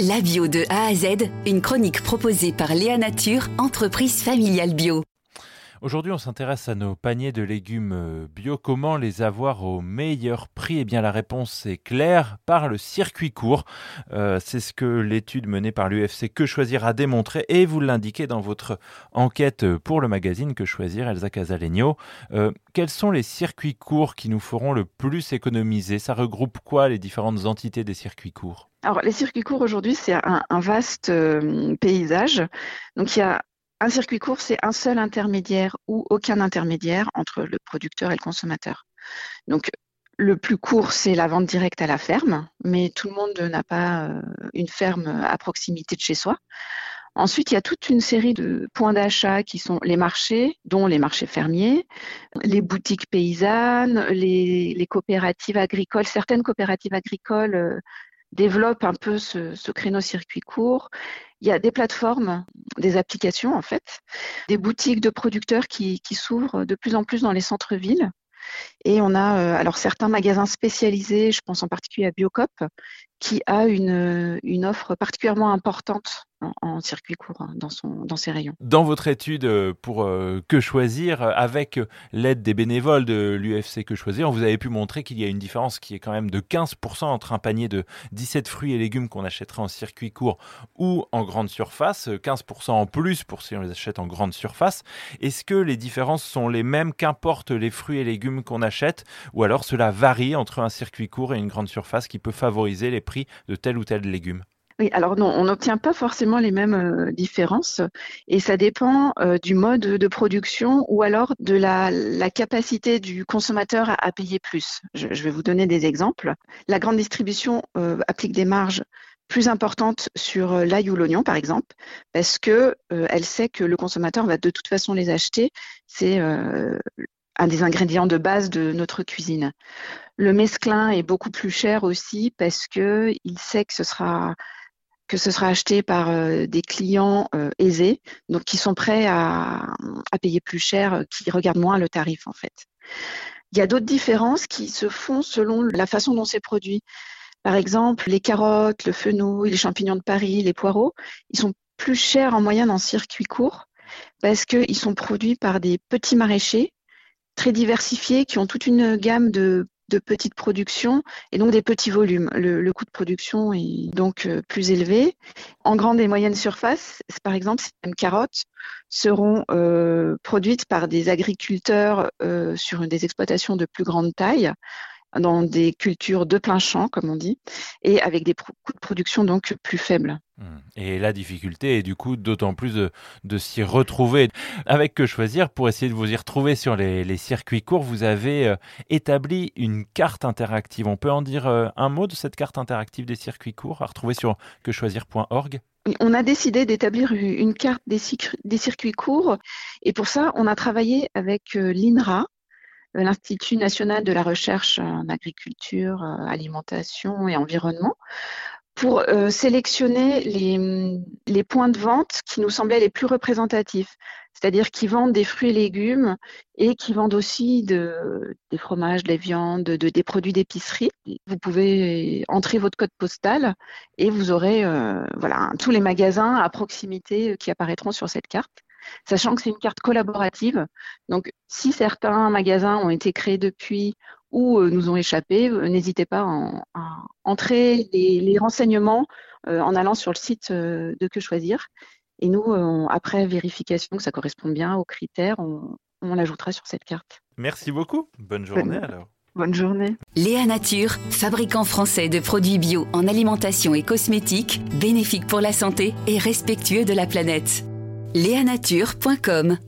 La bio de A à Z, une chronique proposée par Léa Nature, entreprise familiale bio. Aujourd'hui, on s'intéresse à nos paniers de légumes euh, bio. Comment les avoir au meilleur prix? Eh bien, la réponse est claire par le circuit court. Euh, c'est ce que l'étude menée par l'UFC Que Choisir a démontré et vous l'indiquez dans votre enquête pour le magazine Que Choisir, Elsa Casalegno. Euh, quels sont les circuits courts qui nous feront le plus économiser? Ça regroupe quoi les différentes entités des circuits courts? Alors, les circuits courts aujourd'hui, c'est un, vaste paysage. Donc, il y a un circuit court, c'est un seul intermédiaire ou aucun intermédiaire entre le producteur et le consommateur. Donc, le plus court, c'est la vente directe à la ferme, mais tout le monde n'a pas euh, une ferme à proximité de chez soi. Ensuite, il y a toute une série de points d'achat qui sont les marchés, dont les marchés fermiers, les boutiques paysannes, les, coopératives agricoles. Certaines coopératives agricoles euh, développe un peu ce, créneau circuit court. Il y a des plateformes, des applications en fait, des boutiques de producteurs qui, s'ouvrent de plus en plus dans les centres-villes. Et on a euh, alors certains magasins spécialisés, je pense en particulier à Biocop, qui a une, une offre particulièrement importante en, circuit court hein, dans, son, dans ses rayons. Dans votre étude euh, pour euh, Que choisir, euh, avec l'aide des bénévoles de l'UFC Que choisir, vous avez pu montrer qu'il y a une différence qui est quand même de 15% entre un panier de 17 fruits et légumes qu'on achèterait en circuit court ou en grande surface, 15% en plus pour si on les achète en grande surface. Est-ce que les différences sont les mêmes qu'importe les fruits et légumes qu'on achète ou alors cela varie entre un circuit court et une grande surface qui peut favoriser les de tel ou tel légume oui, alors non, on n'obtient pas forcément les mêmes euh, différences et ça dépend euh, du mode de production ou alors de la, capacité du consommateur à, payer plus. Je, vais vous donner des exemples. La grande distribution euh, applique des marges plus importantes sur l'ail ou l'oignon, par exemple, parce que elle sait que le consommateur va de toute façon les acheter. C'est un des ingrédients de base de notre cuisine. Le mesclin est beaucoup plus cher aussi parce que il sait que ce sera acheté par euh, des clients euh, aisés, donc qui sont prêts à, payer plus cher, euh, qui regardent moins le tarif en fait. Il y a d'autres différences qui se font selon la façon dont c'est produit. Par exemple, les carottes, le fenouil, les champignons de Paris, les poireaux, ils sont plus chers en moyenne en circuit court parce qu'ils sont produits par des petits maraîchers très diversifiés qui ont toute une gamme de petites productions et donc des petits volumes. Le, coût de production est donc euh, plus élevé. En grande et moyenne surface, par exemple, ces carottes seront euh, produites par des agriculteurs euh, sur des exploitations de plus grande taille dans des cultures de plein champ, comme on dit, et avec des coûts de production donc plus faibles. Mmh. Et la difficulté est du coup d'autant plus de, s'y retrouver. Avec Que Choisir, pour essayer de vous y retrouver sur les, circuits courts, vous avez euh, établi une carte interactive. On peut en dire euh, un mot de cette carte interactive des circuits courts à retrouver sur quechoisir.org on a décidé d'établir une carte des, circuits courts et pour ça, on a travaillé avec euh, l'INRA, l'Institut national de la recherche en agriculture, alimentation et environnement, pour euh, sélectionner les, points de vente qui nous semblaient les plus représentatifs, c'est-à-dire qui vendent des fruits et légumes et qui vendent aussi de, des fromages, des viandes, de, des produits d'épicerie. Vous pouvez entrer votre code postal et vous aurez euh, voilà, tous les magasins à proximité qui apparaîtront sur cette carte sachant que c'est une carte collaborative. Donc, si certains magasins ont été créés depuis ou euh, nous ont échappé, euh, n'hésitez pas à, entrer les, renseignements euh, en allant sur le site de Que Choisir. Et nous, après vérification que ça correspond bien aux critères, on, l'ajoutera sur cette carte. Merci beaucoup. Bonne journée alors. Bonne journée. Léa Nature, fabricant français de produits bio en alimentation et cosmétiques, bénéfique pour la santé et respectueux de la planète. Léanature.com